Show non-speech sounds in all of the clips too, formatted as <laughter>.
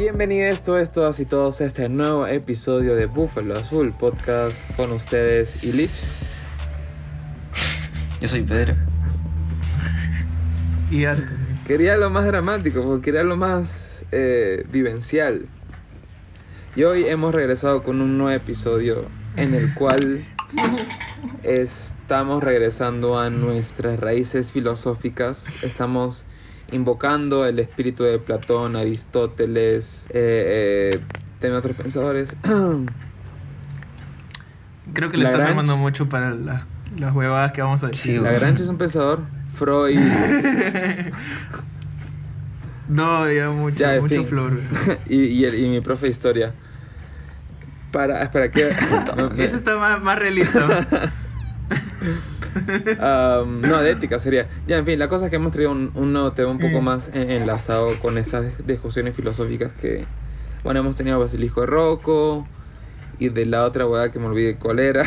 Bienvenidos todos, todas y todos a este nuevo episodio de Búfalo Azul Podcast con ustedes Illich. Yo soy Pedro. Y Anthony. Quería lo más dramático, porque quería lo más eh, vivencial. Y hoy hemos regresado con un nuevo episodio en el cual estamos regresando a nuestras raíces filosóficas. Estamos invocando el espíritu de Platón, Aristóteles, eh, eh, otros pensadores. <clears throat> Creo que le estás armando mucho para las, las huevadas que vamos a decir. Sí. Lagrange es un pensador. Freud. <laughs> No, ya mucho, Ya, mucho fin. flor. <laughs> y, y, el- y mi profe de historia. Para, espera, que... <laughs> Eso está más, más realista. Am, no, de ética sería. Ya, en fin, la cosa es que hemos traído un, un nuevo tema un poco Mm. más en- enlazado con estas discusiones filosóficas que, bueno, hemos tenido Basilisco de Rocco y de la otra hueá que me olvidé cuál era.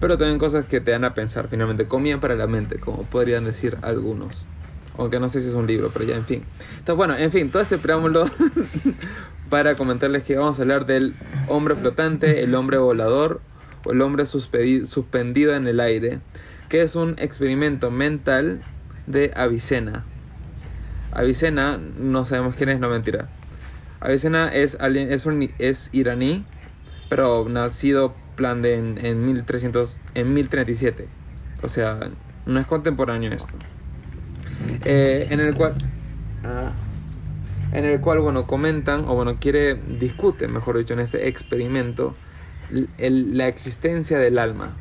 Pero también cosas que te dan a pensar, finalmente, comida para la mente, como podrían decir algunos. Aunque no sé si es un libro, pero ya, en fin. Entonces, bueno, en fin, todo este preámbulo <laughs> para comentarles que vamos a hablar del hombre flotante, el hombre volador el hombre suspendido en el aire, que es un experimento mental de Avicena. Avicena, no sabemos quién es, no mentira. Avicena es, es, un, es iraní, pero nacido plan de en, en 1300, en 1037. O sea, no es contemporáneo esto. Eh, en el cual ah, en el cual bueno comentan o bueno quiere discute mejor dicho en este experimento la existencia del alma.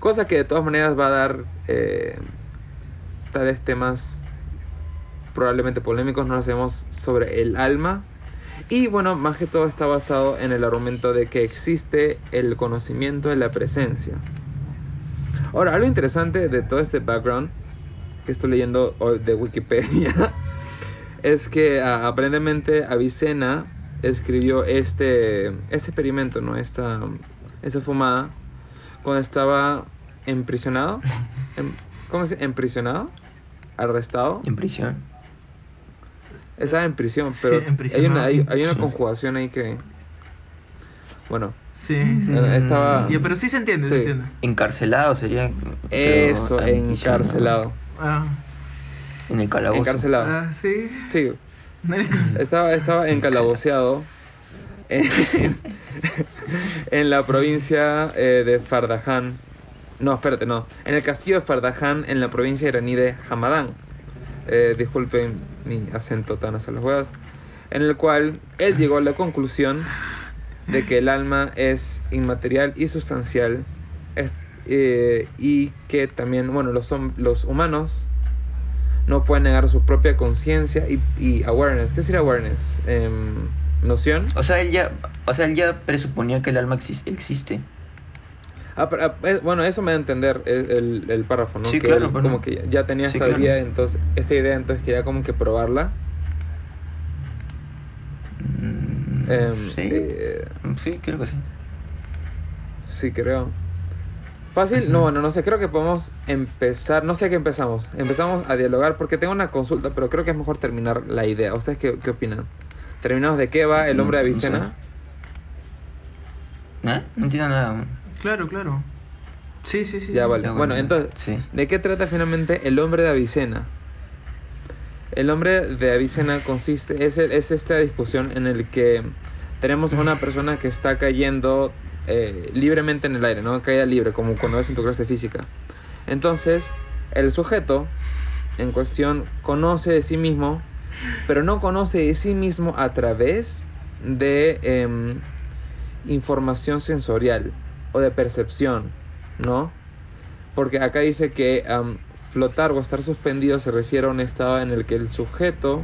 Cosa que de todas maneras va a dar eh, tales temas probablemente polémicos no lo sabemos sobre el alma. Y bueno más que todo está basado en el argumento de que existe el conocimiento de la presencia. Ahora algo interesante de todo este background que estoy leyendo de Wikipedia <laughs> es que ah, aparentemente Avicena escribió este, este experimento, ¿no? Esta, esta fumada cuando estaba emprisionado. <laughs> Em- ¿Cómo se dice? ¿Emprisionado? ¿Arrestado? En prisión. Estaba en prisión, Sí, pero hay, una, hay, hay una conjugación ahí que... Bueno, Sí, sí. eh, estaba... Ya, pero sí se entiende, Sí. se entiende. Encarcelado sería. Eso, encarcelado. Ah, En el calabozo. Encarcelado. ah, sí. Sí, Estaba, estaba encalaboceado en, <laughs> en la provincia eh, de Fardahan. No, espérate, no. En el castillo de Fardahan, en la provincia iraní de Hamadán. Eh, mi acento tan hasta las huevas. En el cual él llegó a la conclusión de que el alma es inmaterial y sustancial. eh, y que también, bueno, los, los humanos no pueden negar su propia conciencia y, y awareness. ¿Qué sería awareness? Em, ¿Noción? O sea, él ya, o sea, él ya presuponía que el alma exis- existe. Ah, pero, ah, eh, bueno, eso me da a entender el, el- el párrafo, ¿no? Sí, que claro, él bueno. como que ya tenía Sí, esta claro. idea, entonces, esta idea, entonces quería como que probarla. Mm, Em, sí. eh, sí, creo que sí. sí, creo. Fácil, no, bueno, no sé, creo que podemos empezar, no sé a qué empezamos. Empezamos a dialogar porque tengo una consulta, pero creo que es mejor terminar la idea. ¿Ustedes qué, qué opinan? ¿Terminamos de qué va el hombre de Mm, no sé. Avicena? ¿Eh? No entiendo nada. Claro, claro. Sí, sí, sí. Ya, vale. Ya, Bueno, entonces, Sí. ¿De qué trata finalmente el hombre de Avicena? El hombre de Avicena consiste, es, el- es esta discusión en el que tenemos a una persona que está cayendo eh, libremente en el aire, ¿no? Caída libre, como cuando ves en tu clase de física. Entonces, el sujeto en cuestión conoce de sí mismo, pero no conoce de sí mismo a través de em, información sensorial o de percepción, ¿no? Porque acá dice que flotar o estar suspendido se refiere a un estado en el que el sujeto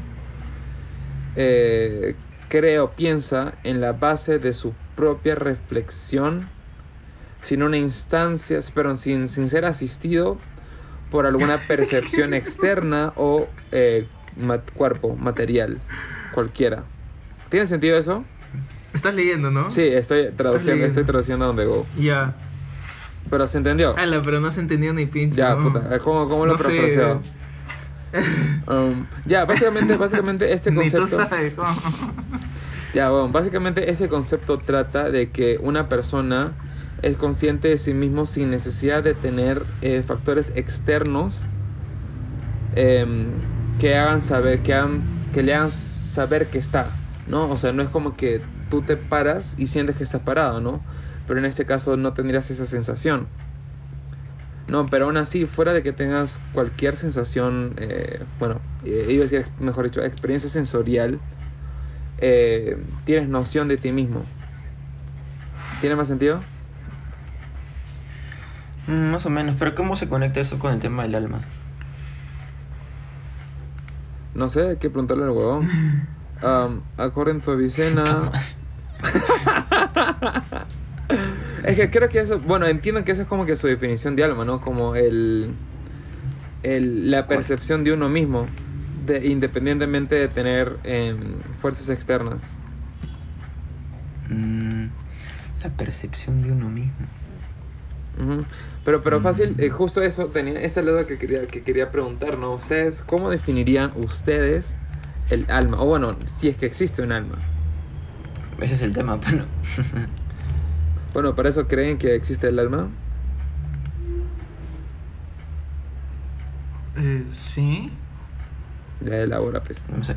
eh, cree o piensa en la base de su propia reflexión, sin una instancia, pero sin, sin ser asistido por alguna <laughs> percepción externa o eh, mat- cuerpo, material, cualquiera. ¿Tiene sentido eso? Estás leyendo, ¿no? Sí, estoy traduciendo, estoy traduciendo donde go. Ya. Pero se entendió. Ala, pero no se entendió ni pinche. Ya, no. puta. ¿Cómo, cómo lo No parafraseo? Um, ya, básicamente, básicamente este <laughs> Ni tú concepto... sabes cómo. Ya, bueno, básicamente este concepto trata de que una persona es consciente de sí mismo sin necesidad de tener eh, factores externos em, que hagan saber, que, hagan, que le hagan saber que está, ¿no? O sea, no es como que tú te paras y sientes que estás parado, ¿no? Pero en este caso no tendrías esa sensación. No, pero aún así, fuera de que tengas cualquier sensación, eh, bueno, eh, iba a decir, mejor dicho, experiencia sensorial, eh, tienes noción de ti mismo. ¿Tiene más sentido? Mm, Más o menos, pero ¿cómo se conecta eso con el tema del alma? No sé, hay que preguntarle al huevón. Um, according to Avicena. es que creo que eso, bueno, entiendo que esa es como que su definición de alma, ¿no? Como el, el la percepción de uno mismo, de, independientemente de tener em, fuerzas externas. Mm, la percepción de uno mismo. Pero, pero fácil, eh, justo eso, tenía esa es la duda que quería, que quería preguntar, ¿no? Ustedes, ¿cómo definirían ustedes el alma? O bueno, si es que existe un alma. Ese es el tema, <laughs> pero... Bueno, ¿para eso creen que existe el alma? Eh, sí. Ya elabora, pues. no sé.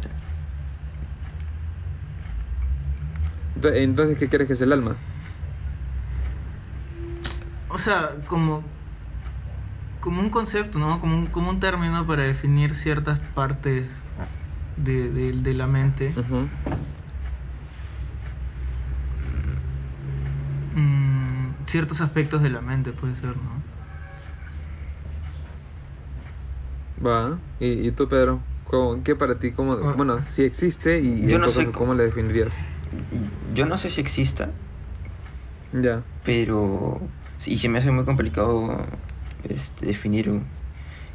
Ento- Entonces, ¿qué crees que es el alma? O sea, como. Como un concepto, ¿no? Como un, como un término para definir ciertas partes de, de- de la mente. Mm, ciertos aspectos de la mente, puede ser, ¿no? Va. ¿Y, y tú, Pedro? ¿Cómo- ¿Qué para ti? Cómo, Ah. bueno, si existe y Yo no sé caso, cómo- ¿cómo le definirías? Yo no sé si exista, Ya. pero... Y se me hace muy complicado este, definir un-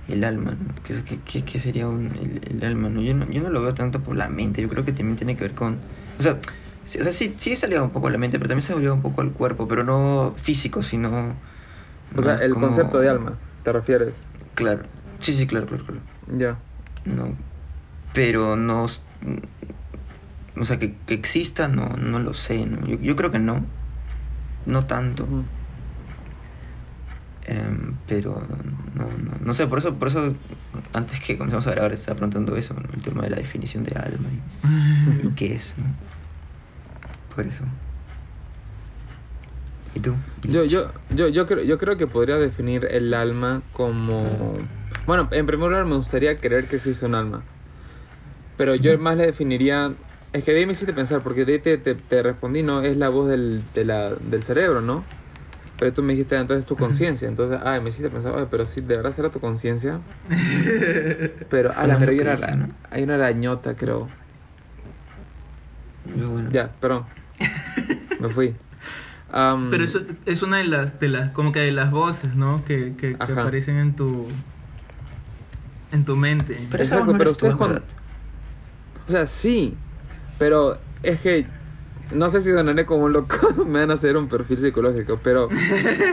el alma, ¿no? ¿Qué, qué- qué- sería un- el, el alma? ¿no? Yo, no, yo no lo veo tanto por la mente, yo creo que también tiene que ver con... O sea, sí, o sea, sí, sí está ligado un poco a la mente, pero también está ligado un poco al cuerpo, pero no físico, sino... O sea, el como- concepto de alma, ¿te refieres? Claro, sí, sí, claro, claro, claro. Ya. No, pero no... O sea, que, que exista, no, no lo sé, ¿no? Yo, yo creo que no, no tanto. Em, pero no, no, no sé, por eso, por eso antes que comencemos a grabar estaba preguntando eso, ¿no? el tema de la definición de alma y, <laughs> y qué es, ¿no? Por eso. ¿Y tú? Yo, yo, yo, yo, creo, yo creo que podría definir el alma como... Bueno, en primer lugar me gustaría creer que existe un alma. Pero yo más le definiría... Es que de ahí me hiciste pensar, porque de ahí te, te, te respondí, ¿no? Es la voz del, de la, del cerebro, ¿no? Pero tú me dijiste, "Ah, entonces tu conciencia. Entonces, ay, me hiciste pensar, oye, pero sí, ¿de verdad será tu conciencia? <laughs> Pero, ah, la Bueno, pero hay una, hay una arañota, creo. Yo, bueno, Ya, perdón. <laughs> Me fui. Am, Pero eso es una de las, de las, como que de las voces, ¿no? Que, que, que aparecen en tu, en tu mente. Pero esa Exacto, voz no pero tú, ustedes cuando... O sea, sí, pero es que... No sé si sonaré como un loco, <laughs> me van a hacer un perfil psicológico, pero,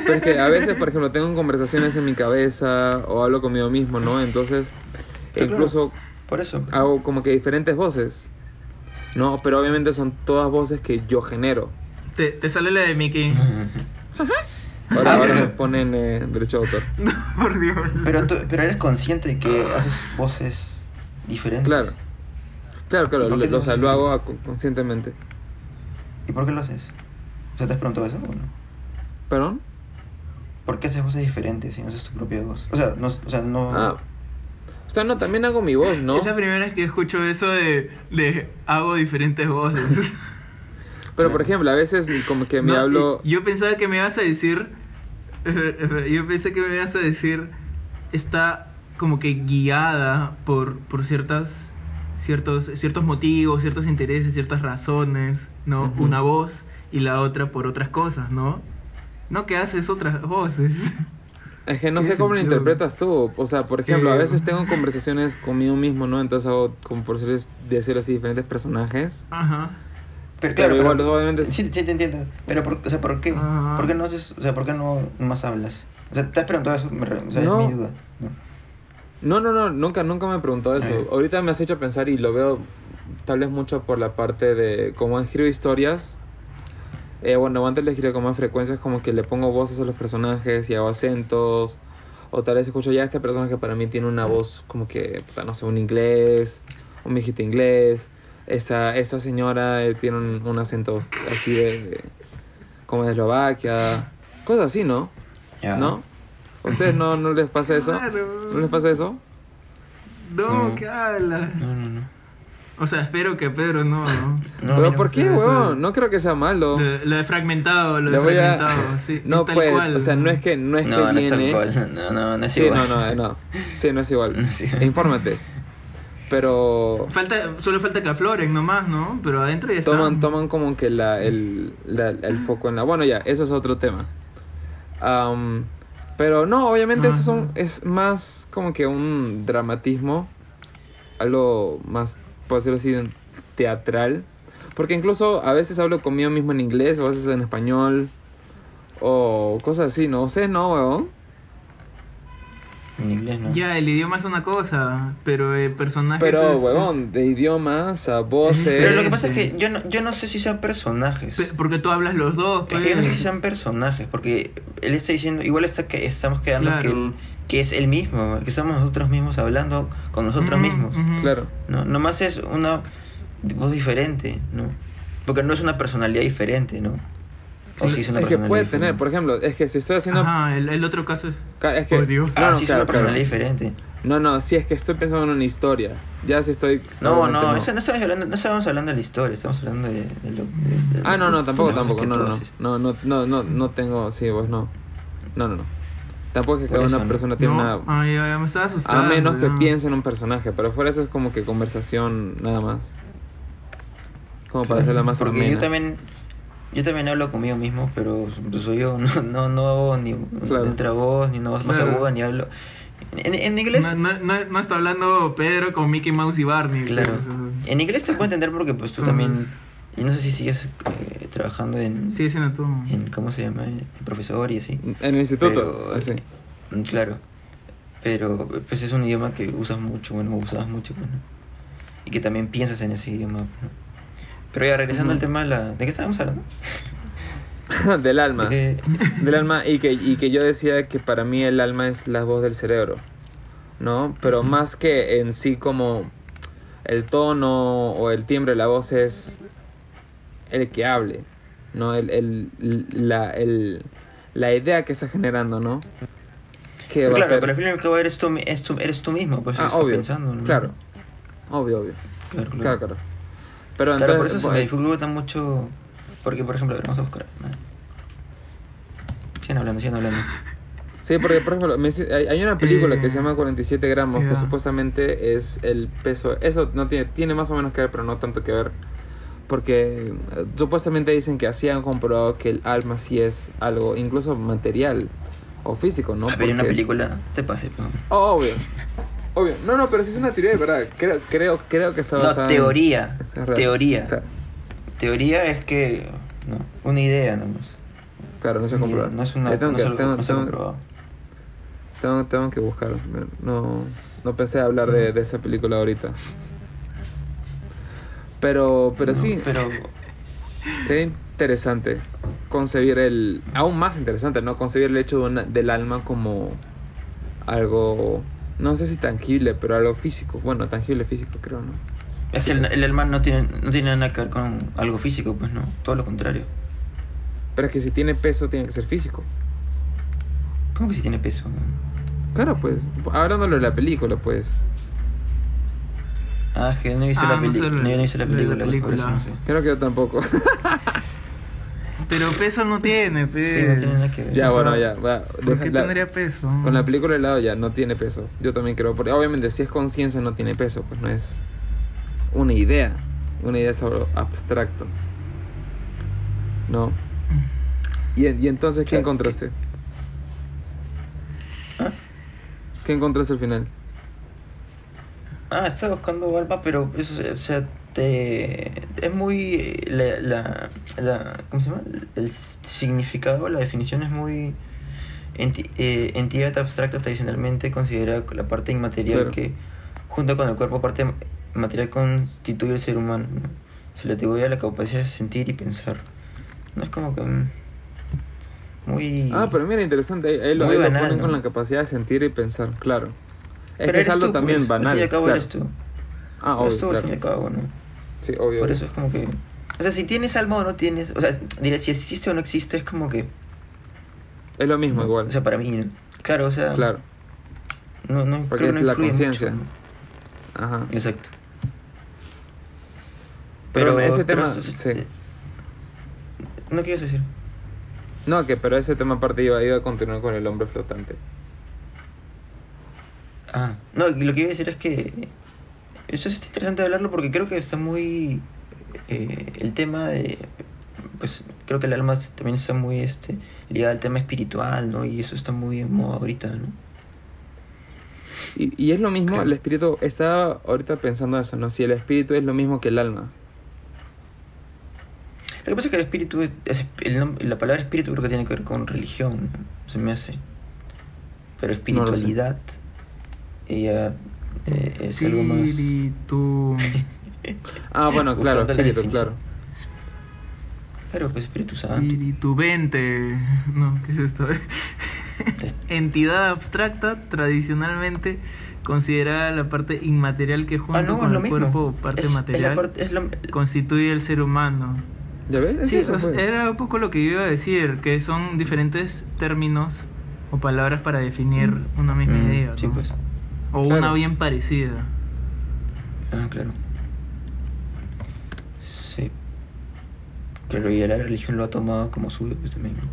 pero es que a veces, por ejemplo, tengo conversaciones en mi cabeza o hablo conmigo mismo, ¿no? Entonces, Pero incluso Por eso. hago como que diferentes voces, ¿no? Pero obviamente son todas voces que yo genero. Te, te sale la de Mickey. <laughs> Ahora, ahora me ponen eh, derecho de autor. <laughs> No, por Dios. Pero, tú, pero eres consciente de que haces voces diferentes. Claro. Claro, claro, ¿Y por qué lo, o sea, lo hago conscientemente. ¿Y por qué lo haces? O sea, ¿te has preguntado eso o no? ¿Perdón? ¿Por qué haces voces diferentes si no haces tu propia voz? O sea, no... O sea, no... Ah. O sea, no, también hago mi voz, ¿no? Es la primera vez que escucho eso de, de hago diferentes voces. <laughs> Pero por ejemplo, a veces como que me No, hablo... Yo pensaba que me ibas a decir. <laughs> Yo pensé que me ibas a decir. Está como que guiada por, por ciertas. Ciertos, ciertos motivos, ciertos intereses, ciertas razones, ¿no? Ujú. Una voz y la otra por otras cosas, ¿no? No que haces otras voces. <laughs> Es que no ¿Qué sé cómo lo interpretas tú. O sea, por ejemplo, a Eh, veces tengo conversaciones conmigo mismo, ¿no? Entonces hago, como por decir así, diferentes personajes. Ajá. Pero Pero claro, igual, pero- obviamente- Sí, sí, te entiendo. Pero, por, o sea, ¿por qué? Ah. ¿Por qué no haces... O sea, ¿por qué no más hablas? O sea, ¿te has preguntado eso? Me O sea, No. es mi duda. ¿no? No, no, no, nunca, nunca me he preguntado eso. Eh. Ahorita me has hecho pensar y lo veo tal vez mucho por la parte de cómo escribo historias. Eh, bueno, antes le escribía con más frecuencia, es como que le pongo voces a los personajes y hago acentos. O tal vez escucho ya este personaje para mí tiene una voz como que, no sé, un inglés, un viejito inglés. Esta, esta señora eh, tiene un, un acento así de, de- como de Eslovaquia. Cosas así, ¿no? ¿No? ¿A ustedes no, no les pasa eso? Claro. ¿No les pasa eso? No, No. ¿qué habla? No, no, no. O sea, espero que Pedro no. ¿no? No, ¿Pero por qué, huevón? No creo que sea malo. Lo, lo de fragmentado, lo de voy a... fragmentado, sí. <laughs> No, es tal pues, cual. o sea, no es que, no es No, que no es tal cual. <laughs> No, no, no es sí, igual. no, no, no. Sí, no es igual. <laughs> No es igual. Infórmate. Pero Falta, solo falta que afloren nomás, ¿no? Pero adentro ya está. toman, toman como que la, el, la- el foco en la... Bueno, ya, eso es otro tema. Am, pero no, obviamente eso son, Ajá. es más como que un dramatismo. Algo más, por decirlo así, teatral. Porque incluso a veces hablo conmigo mismo en inglés, o a veces en español. O cosas así, ¿no? Ustedes no, weón. En inglés, ¿no? Ya, el idioma es una cosa, pero el personaje Pero, es, huevón, de idiomas a voces. Pero lo que pasa es que yo no, yo no sé si sean personajes. es- pe- Porque tú hablas los dos, Es que yo no sé si pues. sean personajes, porque él está diciendo, igual está que estamos quedando que, él- que es el mismo, que somos nosotros mismos hablando con nosotros mismos. Claro. No, nomás es una voz diferente, ¿no? Porque no es una personalidad diferente, ¿no? O sí es una Es que puede tener, por ejemplo, es que si estoy haciendo. Ajá, el, el otro caso es. Es que, Por Dios. No, Ah, no, es claro, una personalidad claro. diferente. No, no, si es que estoy pensando en una historia. Ya si estoy. No, obviamente no, eso no estamos hablando, no estamos hablando de la historia, estamos hablando de, de lo de- de- Ah, no, no, tampoco, tampoco. No, no, no. No, no, no, no, no tengo. Sí, pues no. No, no, no. Tampoco es que cada una no. persona tiene No, una. Ay, ay, me estaba asustando. A menos que piense en un personaje, pero fuera eso es como que conversación nada más. Como para hacerla más Porque amena. yo también, yo también hablo conmigo mismo, pero pues, soy yo, <laughs> no, no, no hago ni Claro. otra voz, ni una voz más Claro. aguda, ni hablo. En, en inglés, No, no, no, no está hablando Pedro con Mickey Mouse y Barney. claro. pues, En inglés te puedo entender porque pues tú también, y no sé si sigues eh, trabajando en, siendo tú. en, ¿cómo se llama? En profesor y así. En el instituto, Pero, así. mm, Claro. Pero pues es un idioma que usas mucho, bueno, usabas mucho, pues, ¿no? Y que también piensas en ese idioma, pues, ¿no? Pero ya regresando al tema de la... ¿De qué estábamos hablando? <laughs> Del alma. De que- <laughs> Del alma. Y que, y que yo decía que para mí el alma es la voz del cerebro. ¿No? Pero más que en sí como el tono o el timbre de la voz es el que hable. ¿No? El, el, la, el, la idea que está generando, ¿no? Que Pero va a claro, ser... pero al fin y al cabo eres tú, eres tú mismo, pues Ah, obvio. pensando, ¿no? Claro. Obvio, obvio. Claro, claro. Pero Claro, por entonces... eso se me eh, dificulta mucho. Porque, por ejemplo, a ver, vamos a buscar. ¿no? Sigan hablando, sigan hablando. Sí, porque por ejemplo, me hay, hay una película que se Eh, llama 47 gramos que ya. supuestamente es el peso. Eso no tiene, tiene más o menos que ver, pero no tanto que ver. Porque eh, supuestamente dicen que así han comprobado que el alma sí es algo, incluso material o físico, ¿no? a ver, una Porque- película, te pase. pues. Oh, obvio. Obvio. No, no, pero sí es una teoría de verdad. Creo, creo, creo que está No, basada en- teoría. Teoría. Claro, Teoría es que. No, una idea nomás. claro, no se ha comprobado. No es una. Ahí tengo no que- algo- tengo- no se ha comprobado. Tengo, tengo que buscar. No, no pensé hablar de, de esa película ahorita. Pero, pero No, sí, Pero. <laughs> sería interesante concebir el... Aún más interesante, ¿no? Concebir el hecho de una- del alma como algo... No sé si tangible, pero algo físico. Bueno, tangible físico creo, ¿no? Es que el, el alma no tiene, no tiene nada que ver con algo físico, pues no. Todo lo contrario. Pero es que si tiene peso tiene que ser físico. ¿Cómo que si tiene peso? Claro, pues. Hablándolo de la película, pues. Ah, que yo no he visto Ah, la no película. sé, No, yo no he visto la la película, por eso película. no sé. Creo que yo tampoco. <laughs> Pero peso no tiene, pues. Sí, no tiene nada que ver. ya, O sea, bueno, ya. va, ¿Por deja- qué la- tendría peso? Con la película de lado ya no tiene peso. Yo también creo. Porque obviamente si es conciencia no tiene peso. Pues no es una idea. Una idea es algo abstracto. ¿No? ¿Y, y entonces qué encontraste? ¿Ah? ¿Qué encontraste al final? Ah, estaba buscando alma, pero eso, o sea, te, es muy, la, la, la, ¿cómo se llama? El significado, la definición es muy, enti- eh, entidad abstracta tradicionalmente considerada la parte inmaterial Claro. que, junto con el cuerpo, parte material constituye el ser humano. ¿no? Se le atribuye la capacidad de sentir y pensar. No es como que... mm, muy... Ah, pero mira, interesante. Ahí, ahí lo, ahí lo banal, ponen ¿no? con la capacidad de sentir y pensar, claro. Es Pero que es algo tú, también pues, banal. Al fin y al cabo claro. eres tú. Ah, Eres obvio, al fin y al cabo, ¿no? Sí, obvio. Por eso es como que... O sea, si tienes alma o no tienes... O sea, diré, si existe o no existe, es como que... Es lo mismo, ¿no? igual. O sea, para mí, ¿no? Claro, o sea... claro. No, no, Porque es la conciencia. Ajá. Exacto. Pero ese pero tema, sí. s- No quieres decir. No, que pero ese tema aparte iba, iba a continuar con el hombre flotante. Ah, no, lo que iba a decir es que eso es interesante hablarlo porque creo que está muy eh, el tema de pues creo que el alma también está muy este ligada al tema espiritual, ¿no? Y eso está muy en moda ahorita, ¿no? Y, y es lo mismo, el espíritu, estaba ahorita pensando eso, ¿no? Si el espíritu es lo mismo que el alma. Lo que pasa es que el espíritu es, el la palabra espíritu creo que tiene que ver con religión, ¿no? se me hace. Pero No espiritualidad ella eh, es algo más Espíritu. <laughs> Ah, bueno, claro, espíritu, claro. Pero pues Espíritu Santo. Espíritu 20. No, ¿qué es esto? <laughs> Entidad abstracta, tradicionalmente considerada la parte inmaterial que junto Ah, no, con el mismo. cuerpo, parte Es- material, parte- es la- constituye el ser humano. ¿Ya ves? Es Sí, eso, pues. era un poco lo que yo iba a decir, que son diferentes términos o palabras para definir una misma Mm, idea. Sí, ¿no? pues. O Claro. una bien parecida. Ah, claro. Sí. Claro, y la religión lo ha tomado como suyo, pues también. ¿no?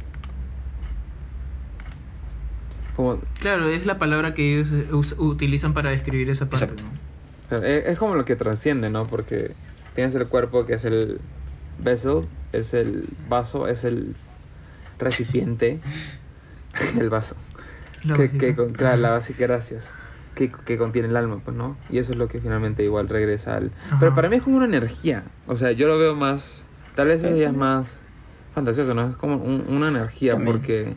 Como, Claro, es la palabra que ellos eh, utilizan para describir esa parte. Exacto. ¿no? claro, es, como lo que trasciende, ¿no? Porque tienes el cuerpo que es el vessel, es el vaso, es el recipiente, <laughs> el vaso. La que, que con- claro, la básica, gracias. Que, que contiene el alma, pues, ¿no? Y eso es lo que finalmente igual regresa al... Ajá. Pero para mí es como una energía. O sea, yo lo veo más... Tal vez ya es más fantasioso, ¿no? Es como un- una energía También. porque...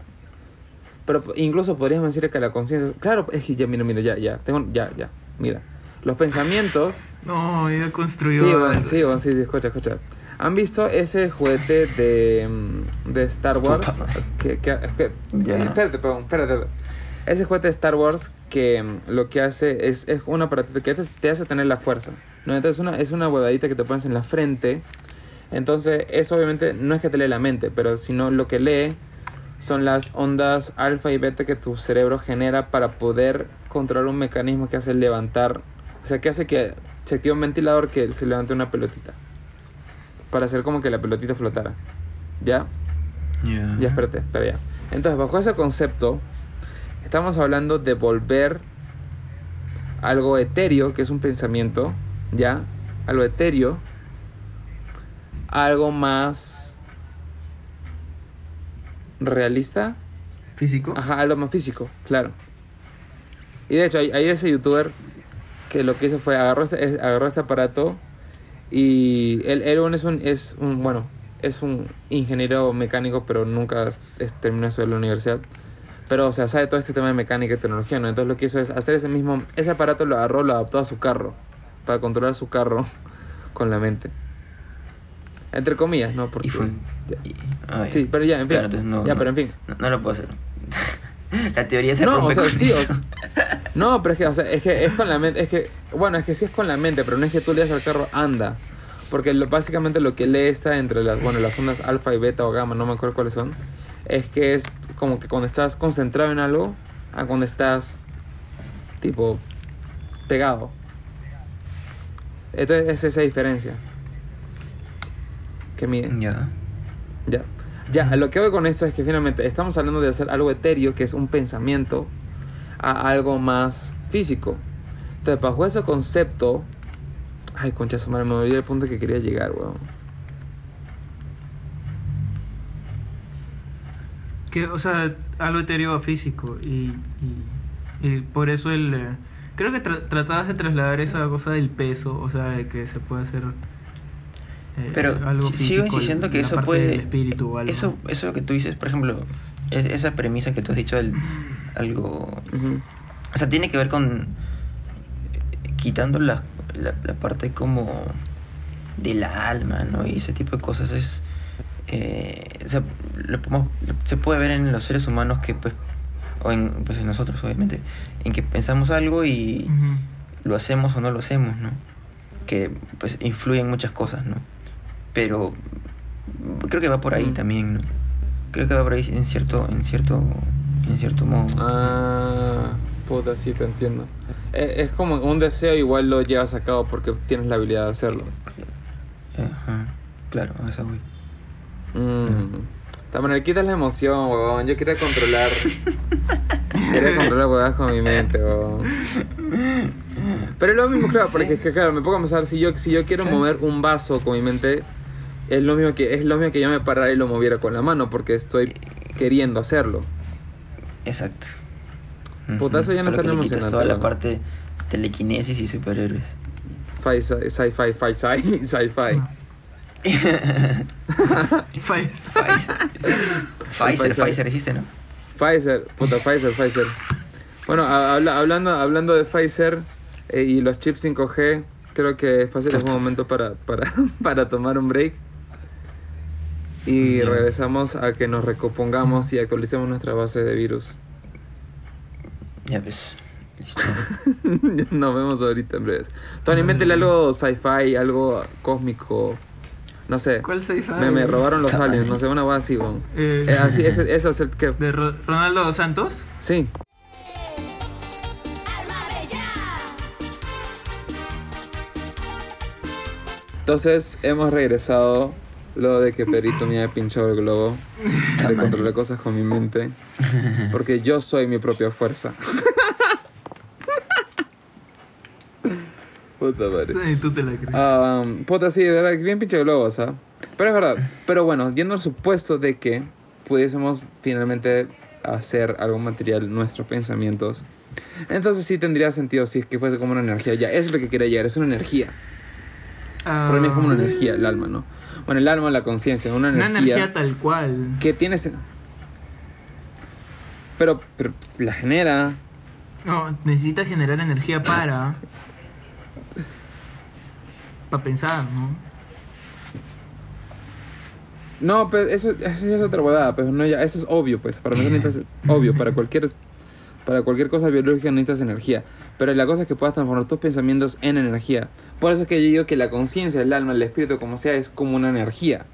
Pero incluso podríamos decir que la conciencia... Claro, es que ya, mira, mira, ya, ya. Tengo, ya, ya. Mira. Los pensamientos... <laughs> No, ya construyó. Sí, algo. bueno, sí, bueno, sí, sí, escucha, escucha. ¿Han visto ese juguete de, mm, de Star Wars? Que, que, que- Ya. Espérate, perdón, espérate. Ese juguete de Star Wars que mm, lo que hace es, es un aparatito que te, hace tener la fuerza. ¿no? Entonces una, es una huevadita que te pones en la frente. Entonces eso obviamente no es que te lee la mente, pero sino lo que lee son las ondas alfa y beta que tu cerebro genera para poder controlar un mecanismo que hace levantar, o sea, que hace que se active un ventilador que se levante una pelotita. Para hacer como que la pelotita flotara. ¿Ya? Ya. Ya, espérate, espera ya. Entonces, bajo ese concepto, estamos hablando de volver algo etéreo, que es un pensamiento, ¿ya? Algo etéreo, a algo más realista, ¿Físico? Ajá, algo más físico, claro. Y de hecho, hay, hay ese youtuber que lo que hizo fue agarró este, es- agarró este aparato y él, él es un, es un, bueno, es un ingeniero mecánico, pero nunca es- es- terminó eso la universidad. Pero, o sea, sabe todo este tema de mecánica y tecnología, ¿no? Entonces lo que hizo es hacer ese mismo, ese aparato lo agarró, lo adaptó a su carro, para controlar su carro <laughs> con la mente. Entre comillas, ¿no? Porque... Y fue. y- ah. Sí, pero ya, en fin. Claro, no, ya, no. pero en fin. No, no lo puedo hacer. <laughs> La teoría se No, rompe o sea, con sí, o- eso. <laughs> No, pero es que, o sea, es que es con la mente, es que, bueno, es que sí es con la mente, pero no es que tú leas al carro, anda. Porque lo- básicamente lo que lee está entre las, bueno, las ondas alfa y beta o gamma, no me acuerdo cuáles son, es que es como que cuando estás concentrado en algo, a cuando estás, tipo, pegado. Entonces es esa diferencia. Que miden. Ya. Ya. Ya, lo que voy con esto es que finalmente estamos hablando de hacer algo etéreo, que es un pensamiento, a algo más físico. Entonces, bajo ese concepto. Ay, concha su madre, me olvidé el punto que quería llegar, weón. Que, o sea, algo a físico. Y, y, y por eso el. eh, creo que tra- tratabas de trasladar esa cosa del peso, o sea, de que se puede hacer. eh, Pero algo si- sigo físico, insistiendo que la eso puede. espíritu algo. Eso, eso que tú dices, por ejemplo, e- esa premisa que tú has dicho, el, algo... Ujú. O sea, tiene que ver con quitando la, la, la parte como del alma, ¿no? Y ese tipo de cosas es... eh, o sea, lo podemos- lo- se puede ver en los seres humanos que, pues, o en, pues en nosotros, obviamente, en que pensamos algo y lo hacemos o no lo hacemos, ¿no? Que, pues, influyen muchas cosas, ¿no? Pero creo que va por ahí también, ¿no? Creo que va por ahí en cierto, en cierto, en cierto modo. Ah, puta, sí, te entiendo. E- Es, como un deseo, igual lo llevas a cabo porque tienes la habilidad de hacerlo. Ajá, claro, a eso voy. Mm. También le quitas la emoción, weón. Yo quería controlar. <laughs> quería controlar huevadas con mi mente, weón. Pero es lo mismo, claro, porque es que, claro, me pongo a pensar, si yo, si yo quiero mover un vaso con mi mente, es lo mismo que, es lo mismo que yo me parara y lo moviera con la mano, porque estoy queriendo hacerlo. Exacto. Puta, eso ya no Solo es tan que le quitas emocionante, toda la ¿no? parte telequinesis y superhéroes. Fi- sci- Sci-fi, fi- sci- sci-fi. Pfizer. Pfizer, Pfizer. Pfizer dijiste, ¿no? Pfizer, puta, Pfizer, Pfizer. Bueno, habla- hablando, hablando de Pfizer eh, y los chips 5G, creo que fácil es un momento para, para, <laughs> para tomar un break. Y regresamos a que nos recompongamos y actualicemos nuestra base de virus. Ya ves. Listo. <laughs> nos vemos ahorita en breves. Tony, métele algo sci-fi, algo cósmico. No sé. ¿Cuál sci-fi? Me, me robaron los <laughs> aliens, no sé, una cosa así, weón. Eh, Eh, así, ese- eso es el que. ¿De Ro- Ronaldo Santos? Sí. Entonces hemos regresado luego de que Perito me haya pinchado el globo de controlar cosas con mi mente. Porque yo soy mi propia fuerza. <laughs> Puta madre. Ni tú te la crees. Um, puta, sí, de verdad, bien pinche globo, ¿sabes? Pero es verdad. Pero bueno, yendo al supuesto de que pudiésemos finalmente hacer algún material, nuestros pensamientos, entonces sí tendría sentido si es que fuese como una energía. Ya, eso es lo que quería llegar, es una energía. Para mí es como una energía, el alma, ¿no? Bueno, el alma, la conciencia, una Una energía, energía tal cual. que tiene... sen- Pero, pero la genera... No, necesita generar energía para. Para pensar, ¿no? No, pues eso, eso es otra huevada, pues no, ya, eso es obvio, pues, para mí necesitas, obvio, para cualquier, para cualquier cosa biológica necesitas energía, pero la cosa es que puedas transformar tus pensamientos en energía. Por eso es que yo digo que la conciencia, el alma, el espíritu, como sea, es como una energía,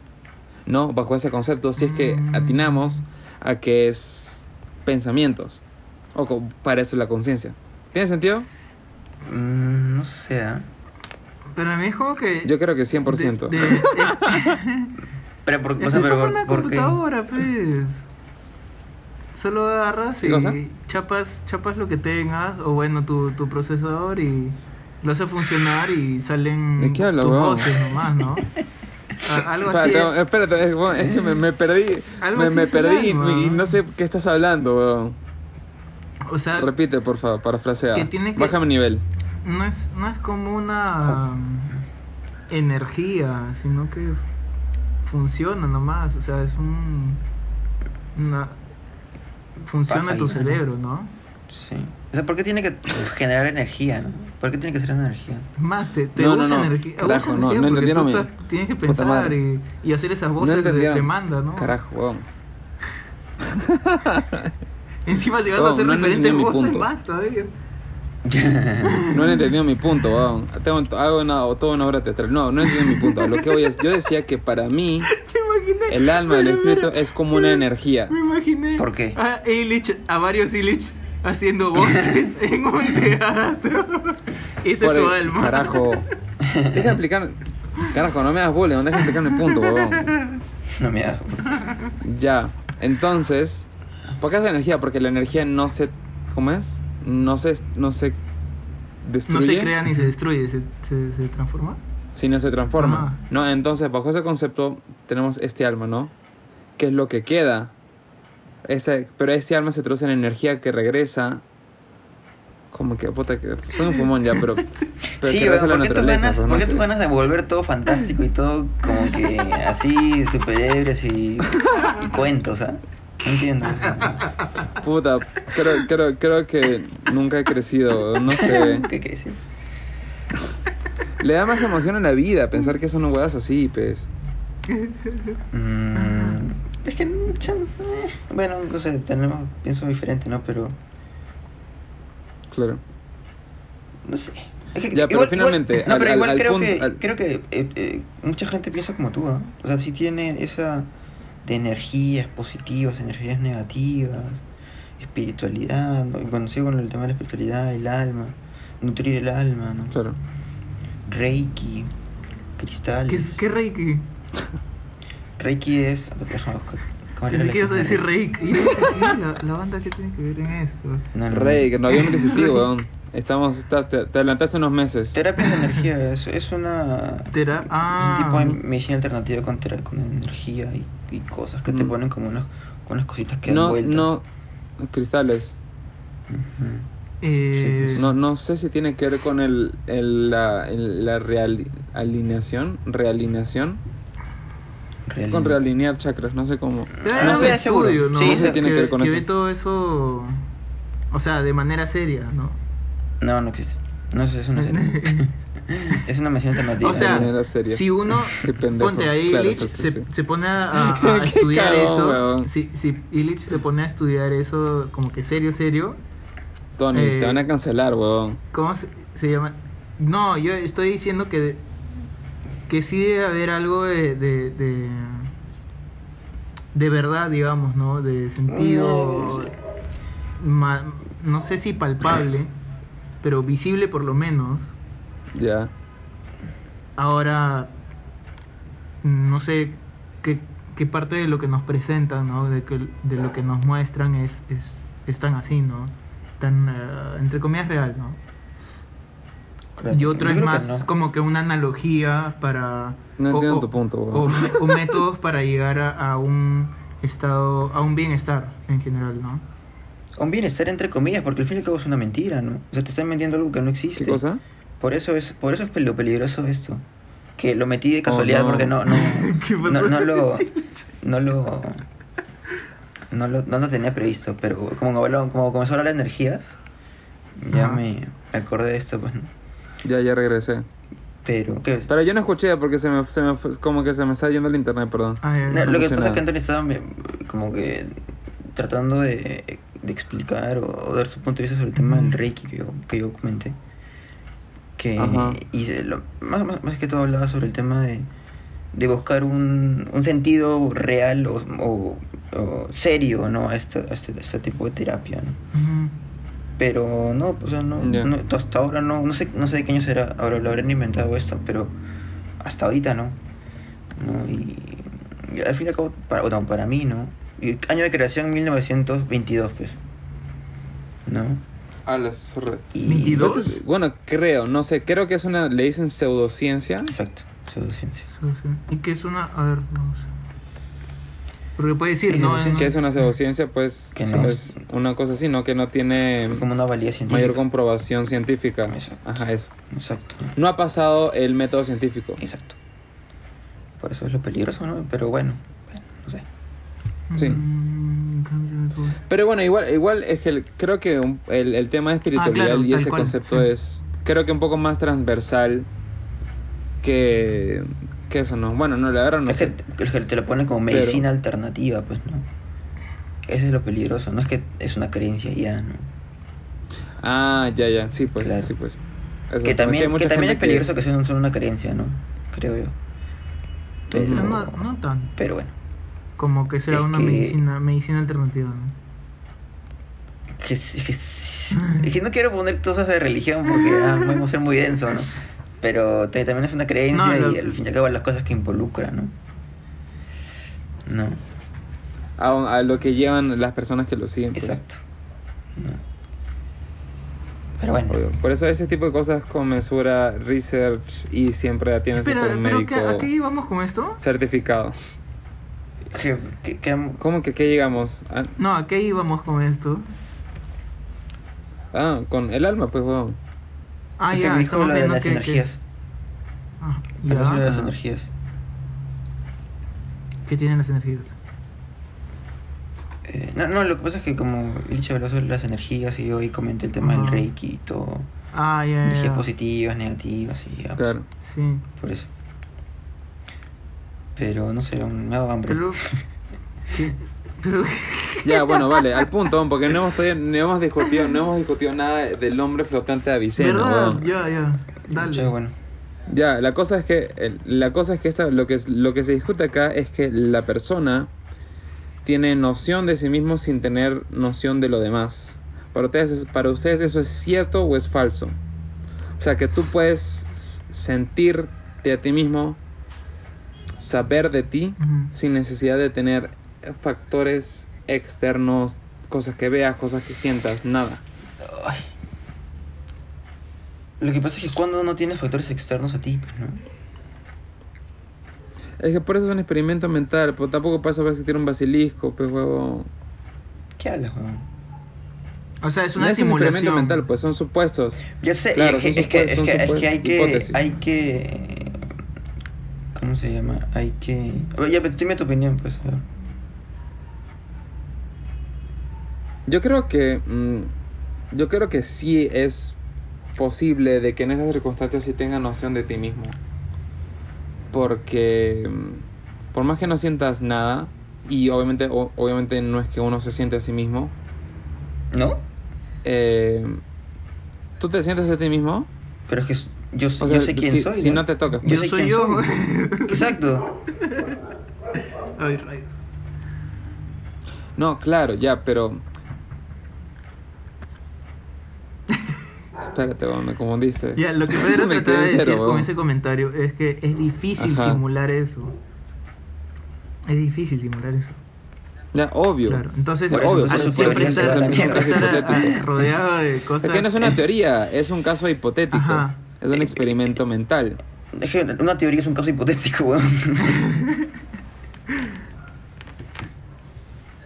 ¿no? Bajo ese concepto, si es que Mm. atinamos a que es pensamientos, o para eso es la conciencia. ¿Tiene sentido? Mm, no sé. ¿Ah? Pero a mí es como que. Yo creo que 100%. de- de- <laughs> <laughs> Pero, por, o es sea, pero por, una ¿por qué? computadora, pues. Solo agarras ¿Qué y cosa? chapas, chapas lo que tengas, o bueno, tu, tu procesador y lo hace funcionar y salen ¿De qué habla, tus voces nomás, ¿no? <laughs> Algo así Espérate, es. espérate, es, bueno, es que me, me perdí, Algo me, así me perdí y- y, no sé qué estás hablando, weón. O sea, Repite, por favor, parafrasea. que tiene que- Bájame nivel. No es, no es como una um, energía, sino que funciona nomás. O sea, es un. Una, funciona Pasa tu ahí, ¿no? cerebro, ¿no? Sí. O sea, ¿por qué tiene que generar energía, no? ¿Por qué tiene que ser energía? Más, te, te No, usa no. energía. Carajo, usa no, energía no porque entendieron tú mi- estás- tienes que pensar y, y hacer esas voces de demanda, ¿no? Carajo, weón. <laughs> Encima si vas No, a hacer no diferentes voces más todavía. <laughs> No he entendido mi punto, weón. Tengo, hago una, toda una obra teatral. No, no he entendido mi punto. Lo que voy es, yo decía que para mí <laughs> imaginé. el alma del espíritu pero, es como una energía. Me imaginé. ¿Por qué? A Illich, a varios Illich haciendo voces <laughs> en un teatro. Ese es su el- alma. Carajo. Deja de explicar. Carajo, no me das bullying, deja de explicar mi punto, weón. No me hago. Ya, entonces, ¿por qué es energía? Porque la energía no se, ¿cómo es? No se, no se No destruye, se crea ni se destruye, se, se, se transforma. sino se transforma. Ajá. No, entonces, bajo ese concepto tenemos este alma, ¿no? Que es lo que queda. Ese, pero este alma se traduce en energía que regresa. Como que, puta, que soy un fumón ya, pero, <laughs> pero sí, que regresa a la ¿por qué, tus ganas, pues, no ¿por qué tus ganas de volver todo fantástico y todo como que así, superhéroes y, y cuentos, ¿ah? No entiendo. <laughs> Puta, creo, creo, creo que nunca he crecido, no sé. ¿Qué quieres decir? Le da más emoción a la vida pensar que son huevas así, pues. Mm, es que, eh, bueno, no sé, tenemos, pienso diferente, ¿no? Pero, Claro. no sé. Es que Ya, pero finalmente, no, al- pero al- igual al creo, punto- que, creo que eh, eh, mucha gente piensa como tú. O sea, sí tiene esa de energías positivas, energías negativas, espiritualidad, ¿no? Y Bueno, sigo con el tema de la espiritualidad, el alma, nutrir el alma, ¿no? Claro. Reiki, ¿Qué, cristales. qué Reiki? Reiki es. Déjame buscar. ¿Cómo era Pensé la que ibas a decir Reiki. la, la banda que tiene que ver en esto. No, que no había un weón. Estamos, estás, te, te adelantaste unos meses. Terapia de energía es, es una. Tera- ah, un tipo de medicina alternativa con, tera- con energía y, y cosas que te Mm. ponen como unas, con unas cositas que dan No, no, cristales. Eh, pues. No, no sé si tiene que ver con el, el- la, el- la real, alineación, realineación. Real- Con realinear chakras, no sé cómo. debe no un sé, seguro. ¿no? Sí, No sé si tiene que ver con que eso. ve todo eso, o sea, de manera seria, ¿no? No, no existe. No sé, es una serie. <laughs> es una medicina alternativa. O sea, De manera seria. si uno <laughs> Qué pendejo. ponte ahí Claro, Illich se, sí. se pone a, <laughs> a- a estudiar cagón, eso, weón. si, si Illich se pone a estudiar eso como que serio, serio, Tony, Eh, te van a cancelar, weón. ¿cómo se, se llama? No, yo estoy diciendo que que sí debe haber algo de de, de, de verdad, digamos, ¿no? De sentido, Mm, sí. ma- no sé si palpable, pero visible por lo menos. Ya. Ahora, no sé qué, qué parte de lo que nos presentan, ¿no? De, que, de lo que nos muestran es, es, es tan así, ¿no? Tan, eh, entre comillas, real, ¿no? Claro. Y otro Yo es que más no. como que una analogía para... No o- entiendo o- tu punto, o <laughs> métodos para llegar a, a un estado, a un bienestar en general, ¿no? Un bienestar entre comillas, porque al fin y al cabo es una mentira, ¿no? O sea, te están vendiendo algo que no existe. ¿Qué cosa? Por eso es, por eso es lo peligroso esto. Que lo metí de casualidad no. porque no, no, <laughs> ¿Qué pasó? no, no lo, <laughs> no lo, no lo, no lo tenía previsto, pero como, habló- como comenzó a hablar de energías, ya Ajá. me, me acordé de esto, pues, ¿no? Ya, ya regresé. Pero, ¿qué? Pero yo no escuché porque se me, se me como que se me está yendo el internet, perdón. Ah, ya, No, ya. lo que pasa es nada. que Antonio estaba como que tratando de, de explicar o, o dar su punto de vista sobre el tema del. Reiki que yo, que yo comenté. Que, se lo- más, más, más que todo hablaba sobre el tema de, de buscar un, un sentido real o, o- o serio ¿no? a, este, a este, a este tipo de terapia. ¿no? Ujú. Pero no, o sea, no, Ya. no, hasta ahora no, no sé, no sé de qué año será, ahora lo habrán inventado esto, pero hasta ahorita no. ¿no? Y, y al fin y al cabo, para, bueno, para mí, ¿no? Y año de creación 1922, pues. ¿No? Ah, la zorra. Y, 22. Entonces, bueno, creo, no sé, creo que es una, le dicen pseudociencia. Exacto, pseudociencia. Sí, sí. ¿Y qué es una? A ver, vamos. Porque puede decir, Sí, ¿no? Que es una pseudociencia, pues Que no es una cosa así, ¿no? Que no tiene Como una valía científica. mayor comprobación científica. Exacto. Ajá, eso. Exacto, No ha pasado el método científico. exacto. Por eso es lo peligroso, ¿no? Pero bueno, no sé. Sí. Mm. Pero bueno, igual, igual es que el- creo que un- el, el tema de espiritualidad claro, y ese cual, concepto sí. es, creo que un poco más transversal que, que eso, ¿no? Bueno, no, la verdad no es sé. que, es que te lo ponen como Pero- medicina alternativa, pues, ¿no? Ese es lo peligroso, no es que es una creencia ya, ¿no? Ah, ya, ya, sí, pues, Claro. sí, pues. Eso, que también, que también es peligroso que sea no solo una creencia, ¿no? Creo yo. Pero, Pero no, no tan. pero bueno, Como que sea Es una que- medicina, medicina alternativa, ¿no? que, es- que es que no quiero poner cosas de religión porque ah, vamos a ser muy denso, ¿no? Pero te- también es una creencia No, lo- y al fin y al cabo las cosas que involucra, ¿no? No, A, a lo que llevan las personas que lo siguen. pues. exacto. No. Pero bueno, Obvio. Por eso ese tipo de cosas con mesura, research y siempre tienes un pero médico ¿qué- ¿a qué íbamos con esto? certificado. Que, que- que- ¿Cómo que qué llegamos? Ah, No, ¿a qué íbamos con esto? ah, con el alma, pues, weón. Ah, es que ya, me dijo lo de las que- que- energías. Ah, Hablamos sobre las ya. energías. ¿Qué tienen las energías? Eh, no, no, lo que pasa es que como Illich habló sobre las energías y yo ahí comenté el tema del. Reiki y todo. Ah, ya, ya, Energías ya. positivas, negativas y ya, pues, Claro. Sí. por eso. Pero no sé, me dado hambre. Pero. ¿qué? Pero. <laughs> Ya, bueno, vale, al punto, porque no hemos, todavía- no hemos discutido, no hemos discutido nada del hombre flotante de Avicena, ¿Verdad? Ya, ya. Dale. Che, bueno. Ya, la cosa es que la cosa es que esta, lo que es- lo que se discute acá es que la persona tiene noción de sí mismo sin tener noción de lo demás. Para ustedes, para ustedes eso es cierto o es falso. O sea, que tú puedes sentirte a ti mismo, saber de ti sin necesidad de tener factores externos, cosas que veas, cosas que sientas, nada. Ay. Lo que pasa es que cuando no tienes factores externos a ti, pues, ¿no? Es que por eso es un experimento mental, pero tampoco pasa a existir un basilisco, pues huevo. ¿Qué hablas, weón? O sea, es No una es un simulación. experimento mental, pues son supuestos. Ya sé, Claro, es, que, son es, que, es, que, es que supuestas hay que... hipótesis. Hay que... ¿Cómo se llama? Hay que... A ver, Ya, pero dime tu opinión, pues. a ver. Yo creo que. mm, yo creo que sí es posible de que en esas circunstancias sí tengas noción de ti mismo. Porque. mm, por más que no sientas nada, y obviamente, o- obviamente no es que uno se siente a sí mismo. ¿No? eh, ¿Tú te sientes a ti mismo? Pero es que yo, O yo sé quién si- soy. si no te toca. Yo sé soy yo. Exacto. Ay, rayos. No, claro, ya, pero. Espérate, weón, me confundiste. Ya, lo que Pedro <laughs> Me trataba de decir cero, con ese comentario es que es difícil Ajá. simular eso. Es difícil simular eso. Ya, obvio. Claro, entonces, eso, obvio, al siempre estar, rodeado de cosas. Es que no es una teoría, es un caso hipotético. Ajá. Es un experimento mental. Es que una teoría es un caso hipotético, weón. <laughs>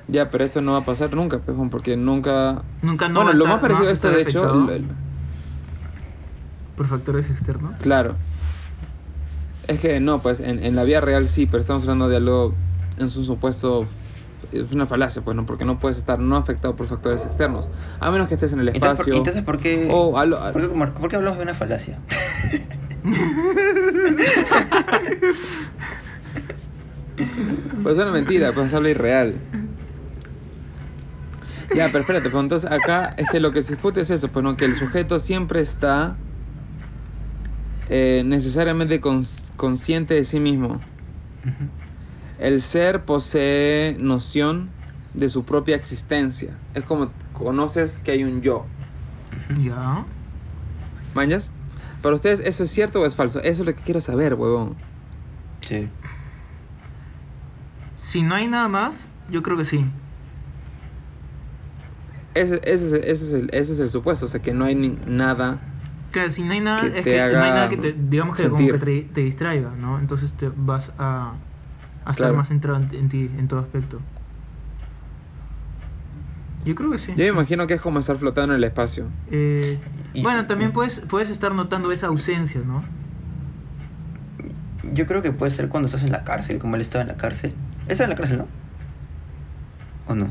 Ya, pero esto no va a pasar nunca, weón, porque nunca. Nunca no bueno, va a lo estar- más parecido no a esto, de hecho. lo- Por factores externos. claro. Es que no, pues, en, en la vida real sí, pero estamos hablando de algo en su supuesto. Es una falacia, pues, ¿no? Porque no puedes estar no afectado por factores externos. A menos que estés en el Entonces, espacio. ¿por, entonces, ¿por qué, o ¿por, qué, como- por qué hablamos de una falacia? Pues es una mentira, pues habla irreal. Ya, pero espérate, pues entonces acá es que lo que se discute es eso, pues no, que el sujeto siempre está eh, necesariamente cons- consciente de sí mismo. El ser posee noción de su propia existencia. Es como conoces que hay un yo. Ya. ¿Mañas? Para ustedes, ¿eso es cierto o es falso? Eso es lo que quiero saber, huevón. Sí. Si no hay nada más, yo creo que sí. Ese, ese es, el- ese es el, ese es el supuesto, o sea, que no hay ni- nada Claro, si no hay nada, Que es te que no hay nada que te, digamos que como sentir. que te, te distraiga, ¿no? Entonces te vas a, a estar más centrado en, en ti, en todo aspecto. Yo creo que sí. Yo me imagino que es como estar flotando en el espacio. Eh, Y- bueno, también puedes, puedes estar notando esa ausencia, ¿no? Yo creo que puede ser cuando estás en la cárcel, como él estaba en la cárcel. Él estaba en la cárcel, ¿no? ¿O no?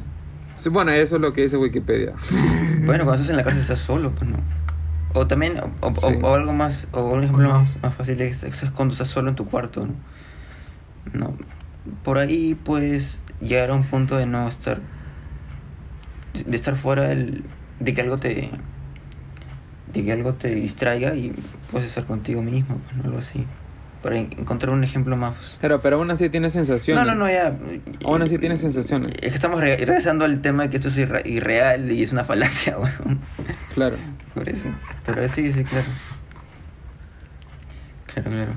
Sí, bueno, eso es lo que dice Wikipedia. <laughs> Bueno, cuando estás en la cárcel estás solo, pues no. O también, o, o- Sí. o algo más, o un ejemplo O no. más, más fácil es, es cuando estás solo en tu cuarto, ¿no? No. Por ahí puedes llegar a un punto de no estar, de estar fuera del, de que algo te, de que algo te distraiga y puedes estar contigo mismo, pues, ¿no? algo así. Para en- encontrar un ejemplo más. Pero, pero aún así tiene No, sensaciones. no, no, ya. Aún así tienes sensaciones. Es que estamos re- regresando al tema de que esto es irre- irreal y es una falacia, <laughs> weón. Claro. Por eso. Pero sí, sí, claro. Claro, claro.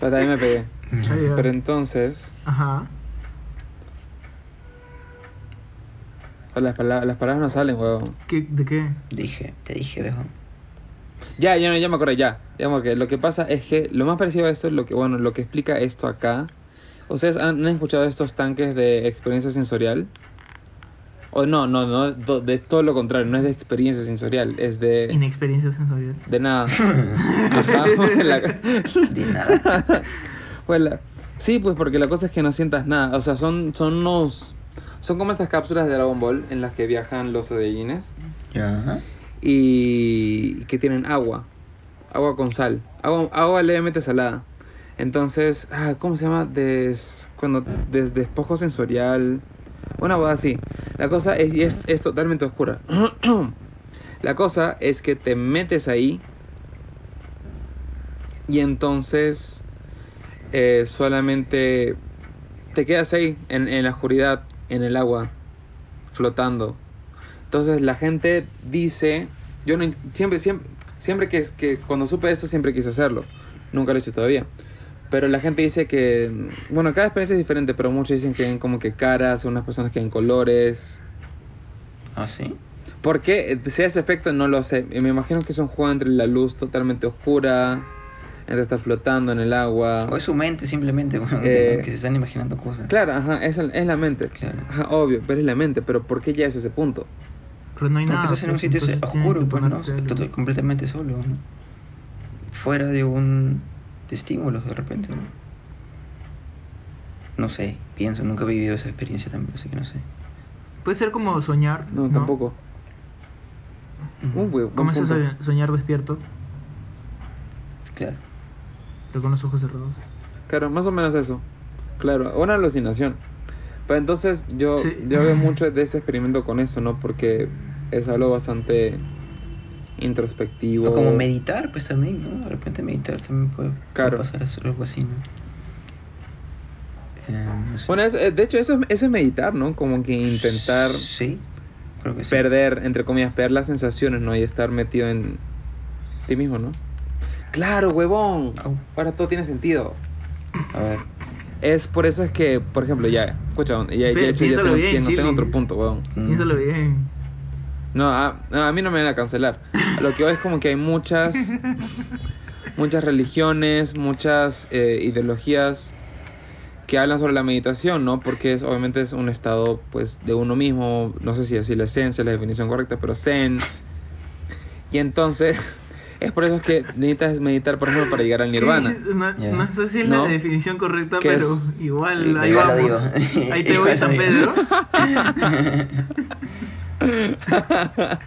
Pero ahí me pegué. ya. Pero entonces, Ajá. las, pala- las palabras no salen, huevón. ¿Qué, ¿De qué? Dije, te dije, viejo. Ya, ya, ya me acuerdo, ya. Ya me acordé. Lo que pasa es que lo más parecido a esto, lo que, bueno, lo que explica esto acá. ¿Ustedes han, han escuchado estos tanques de experiencia sensorial? O no, no, no, do- de todo lo contrario, no es de experiencia sensorial, es de, Inexperiencia sensorial. de nada. <laughs> Ajá, la- De nada. pues la- sí, pues porque la cosa es que no sientas nada. O sea, son, son unos. Son como estas cápsulas de Dragon Ball en las que viajan los Saiyajines Ya. y que tienen agua. Agua con sal. Agua, agua levemente salada. Entonces, ah, ¿cómo se llama? Des, cuando des, despojo sensorial. Una boda así. La cosa es, y es, es totalmente oscura. <clears throat> La cosa es que te metes ahí y entonces eh, solamente te quedas ahí en, en la oscuridad, en el agua, flotando. Entonces la gente dice, yo no, siempre, siempre, siempre que, que cuando supe esto siempre quise hacerlo, nunca lo he hecho todavía. Pero la gente dice que, bueno, cada experiencia es diferente, pero muchos dicen que ven como que caras, unas personas que ven colores. ¿Ah, sí? ¿Por qué sea ese efecto? No lo sé. Me imagino que es un juego entre la luz totalmente oscura, entre estar flotando en el agua. O es su mente simplemente, <laughs> bueno, Eh, que se están imaginando cosas. Claro, ajá, es, el- es la mente. Claro. Ajá, obvio, pero es la mente. Pero ¿por qué ya es ese punto? Pero no hay Porque nada. estás en un pues, sitio oscuro, pues, ¿no? completamente solo, ¿no? Fuera de un... de estímulos, de repente, ¿no? No sé, pienso, nunca he vivido esa experiencia también, así que no sé. Puede ser como soñar. No, tampoco. Un buen- ¿Cómo es eso soñar despierto? Claro. Pero con los ojos cerrados. Claro, más o menos eso. Claro, una alucinación. Pero entonces yo, Sí. yo veo <laughs> mucho de ese experimento con eso, ¿no? Porque es algo bastante introspectivo. O como meditar, pues también, ¿no? De repente meditar también puede, puede Claro. pasar a ser algo así, ¿no? Eh, no sé. Bueno, es- eh, de hecho eso, es- eso es meditar, ¿no? Como que intentar Sí, creo que sí. perder, entre comillas, perder las sensaciones, ¿no? Y estar metido en ti mismo, ¿no? Claro, huevón. Au. Ahora todo tiene sentido. A ver. Es por eso es que, por ejemplo, ya, escucha, ya, ya, de hecho, ya piénsalo tengo, bien, tengo- otro punto, huevón. mm, Piénsalo bien. No, a, no, a mí no me van a cancelar. A lo que voy es como que hay muchas, muchas religiones, muchas eh, ideologías que hablan sobre la meditación, ¿no? Porque es, obviamente es un estado, pues, de uno mismo, no sé si decir la esencia, la definición correcta, pero zen. Y entonces, <laughs> es por eso es que necesitas meditar, por ejemplo, para llegar al nirvana. <laughs> No, sé si es No. la definición correcta, ¿Qué pero es? igual, ahí vamos. Ahí te voy, San. Pedro. <laughs> <laughs>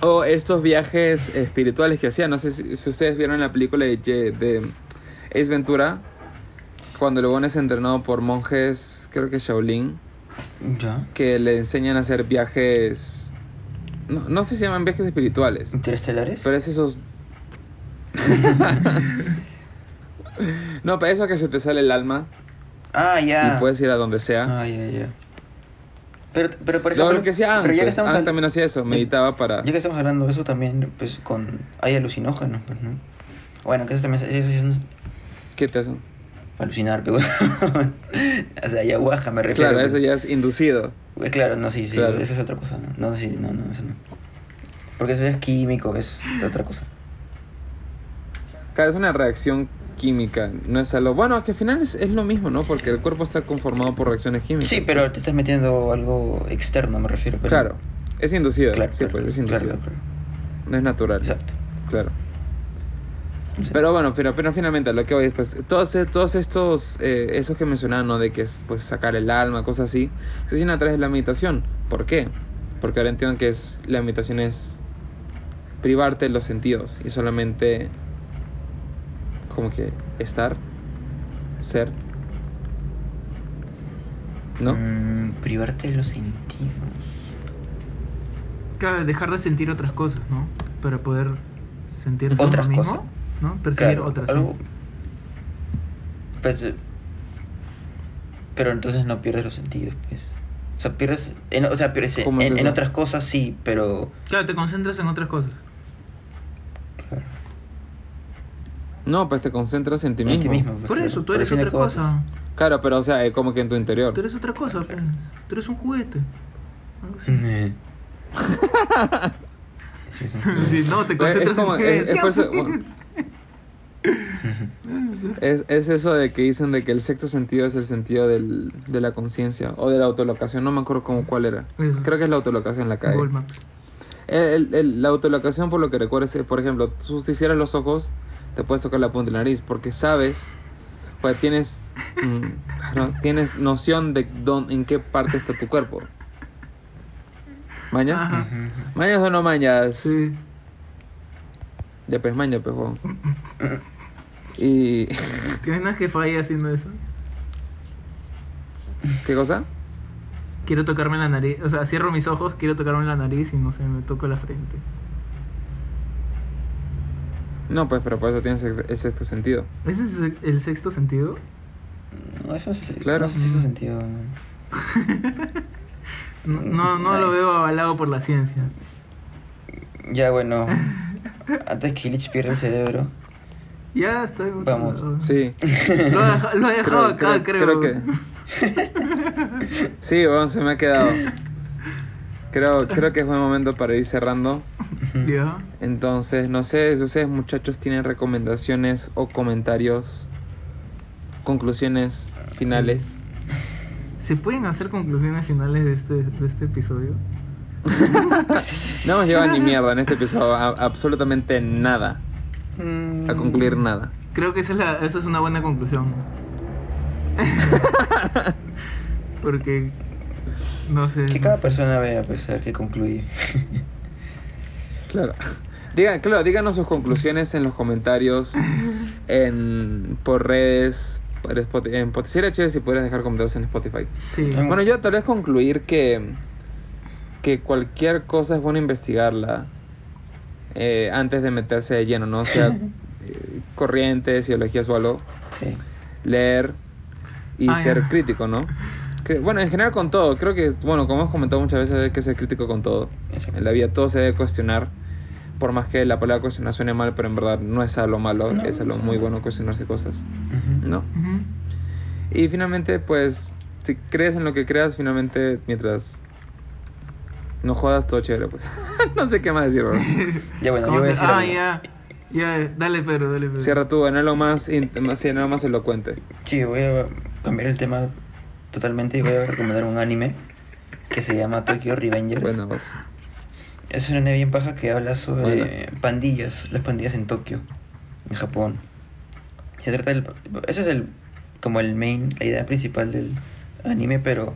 O estos viajes espirituales que hacían. No sé si, si ustedes vieron la película de, Ye- de Ace Ventura. Cuando el es entrenado por monjes, creo que Shaolin, Ya. que le enseñan a hacer viajes. No, no sé si se llaman viajes espirituales, ¿Interestelares? pero es esos. <laughs> <laughs> no, para eso que se te sale el alma Ah, ya. y puedes ir a donde sea. Ah, ya, ya. Pero, pero por Lo, ejemplo. lo que hacía Aang, pero ya que pues, también hacía eso, ya- meditaba para. Ya que estamos hablando de eso también, pues con. Hay alucinógenos, pues, ¿no? Bueno, que eso también. Eso, eso, eso- ¿Qué te hacen? alucinar, pero. <laughs> o sea, ayahuasca me refiero. Claro, pues. eso ya es inducido. Eh, Claro, no, sí, sí, Claro. eso es otra cosa, ¿no? No, sí, no, no, eso no. Porque eso ya es químico, es otra cosa. Claro, es una reacción química, no es algo... Bueno, que al final es, es lo mismo, ¿no? Porque el cuerpo está conformado por reacciones químicas. Sí, pero pues. te estás metiendo algo externo, me refiero. Pero... Claro, es inducido. Claro, sí, claro, pues es claro, inducido. claro. No es natural. Exacto. Claro. Pero bueno, pero, pero finalmente lo que voy es, pues, todos, e- todos estos, eh, esos que mencionaba, ¿no? De que es, pues, sacar el alma, cosas así, se hacen a través de la meditación. ¿Por qué? Porque ahora entiendo que es, la meditación es privarte de los sentidos y solamente como que estar, ser, ¿no? Mm, privarte de los sentidos. Claro, dejar de sentir otras cosas, ¿no? Para poder sentir Otras mismo, cosas. ¿no? Percibir Claro, otras. ¿sí? algo... Pues, eh, pero entonces no pierdes los sentidos, pues. O sea, pierdes... En, o sea, pierdes en, ¿Cómo es en otras cosas sí, pero... Claro, te concentras en otras cosas. Claro. No, pues te concentras en ti En mismo. ti mismo. Por eso, tú eres otra cosa. Claro, pero o sea, eh, como que en tu interior. Tú eres otra cosa, pues. Tú eres un juguete. <laughs> Sí, no, te Pues, es concentras como- en es- es eso- bueno. <laughs> Es, es eso de que dicen de que el sexto sentido es el sentido del, de la conciencia o de la autolocación. No me acuerdo cómo cuál era. Eso. Creo que es la autolocación la Maps. El- el- el- la autolocación, por lo que recuerdo, es por ejemplo, tú si cierras los ojos, te puedes tocar la punta de la nariz porque sabes, pues tienes, mm, no, tienes noción de dónde, en qué parte está tu cuerpo. ¿Mañas? Ajá. ¿Mañas o no mañas? Sí. Ya pues maña, pues. <laughs> Y... <laughs> ¿Qué menos que falle haciendo eso? ¿Qué cosa? Quiero tocarme la nariz. O sea, cierro mis ojos, quiero tocarme la nariz y no sé, me toco la frente. No, pues, pero por eso tienes el sexto sentido. ¿Ese es el- el sexto sentido? No, eso es Claro. No sé si eso sentido. <laughs> No, no, no lo veo avalado por la ciencia. Ya, bueno. Antes que Lich pierda el cerebro. Ya estoy. Vamos. Sí. Lo, ha lo ha dejado acá, creo. que... <laughs> Sí, bueno, se me ha quedado. Creo, creo que es buen momento para ir cerrando. Ya. Entonces, no sé si ustedes muchachos tienen recomendaciones o comentarios, conclusiones finales. ¿Se pueden hacer conclusiones finales de este, de este episodio? <laughs> No hemos llegado ni mierda en este episodio, a- absolutamente nada, a concluir nada. Creo que esa es, la, esa es una buena conclusión. <laughs> <laughs> Porque. No sé. Que cada persona vea, pues, a ver qué concluye. <laughs> Claro. Digan, claro, díganos sus conclusiones en los comentarios, en, por redes, por Spotify. En Spotify. Sería chévere si pudieras dejar comentarios en Spotify. Sí. Bueno, yo tal vez concluir que, que cualquier cosa es bueno investigarla eh, antes de meterse de lleno, ¿no? O sea, <laughs> eh, corrientes, ideologías o algo, Sí. leer y Ah, ser ya. crítico, ¿no? <laughs> Que, bueno, en general con todo, creo que, bueno, como hemos comentado muchas veces, hay que ser crítico con todo. Exacto. En la vida todo se debe cuestionar, por más que la palabra cuestionar suene mal, pero en verdad no es algo malo, No, es algo no. muy bueno cuestionarse cosas, Ujú. ¿no? Ujú. Y finalmente, pues, si crees en lo que creas, finalmente, mientras no jodas, todo chévere, pues. <laughs> no sé qué más decir, bro. <laughs> Ya, bueno, yo ¿Cómo voy a decir. Ah, algo. ya. Ya, dale, Pedro, dale, Pedro. Cierra tú, en lo más, más- sí, en lo más elocuente. Sí, voy a cambiar el tema totalmente y voy a recomendar un anime que se llama Tokyo Revengers. Bueno, pues, Es un anime bien paja que habla sobre pandillas, las pandillas en Tokio, en Japón. Se trata del... Ese es el como el main, la idea principal del anime, pero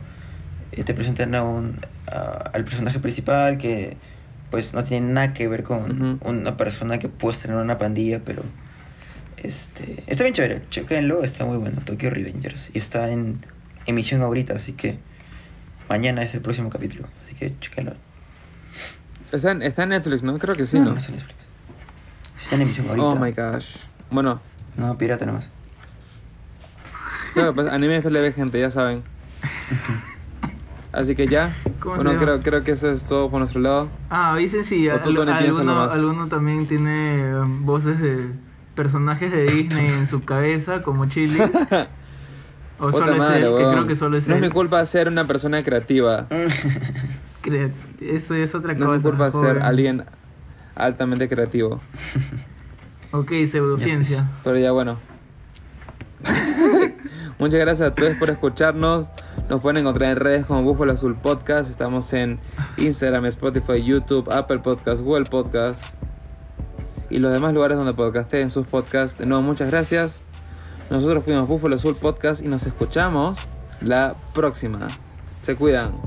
eh, te presentan a un, a- al personaje principal que pues no tiene nada que ver con una persona que puede en una pandilla, pero este está bien chévere, chequenlo, está muy bueno, Tokyo Revengers, y está en emisión ahorita, así que mañana es el próximo capítulo, así que chequenlo. está en, está en Netflix, ¿no? Creo que sí, no, ¿no? no está en Netflix. Sí está en emisión ahorita. Oh my gosh. Bueno, No, pirata nomás. claro, pues anime FLB, gente, ya saben. Así que ya. ¿Cómo se Bueno, creo, creo que eso es todo por nuestro lado. Ah, dicen si algo alguno, alguno también tiene um, voces de personajes de Disney en su cabeza, como Chili. <laughs> O Puta solo es él, que creo que solo es No es mi culpa ser una persona creativa. <laughs> Cre- Eso es otra No cosa. es mi culpa ser alguien altamente creativo. <laughs> Ok, pseudociencia. <laughs> Pero ya bueno. Muchas gracias a todos por escucharnos. Nos pueden encontrar en redes como Búfalo Azul Podcast. Estamos en Instagram, Spotify, YouTube, Apple Podcast, Google Podcast y los demás lugares donde podcasteen sus podcasts. De nuevo, muchas gracias. Nosotros fuimos Búfalo Azul Podcast y nos escuchamos la próxima. Se cuidan.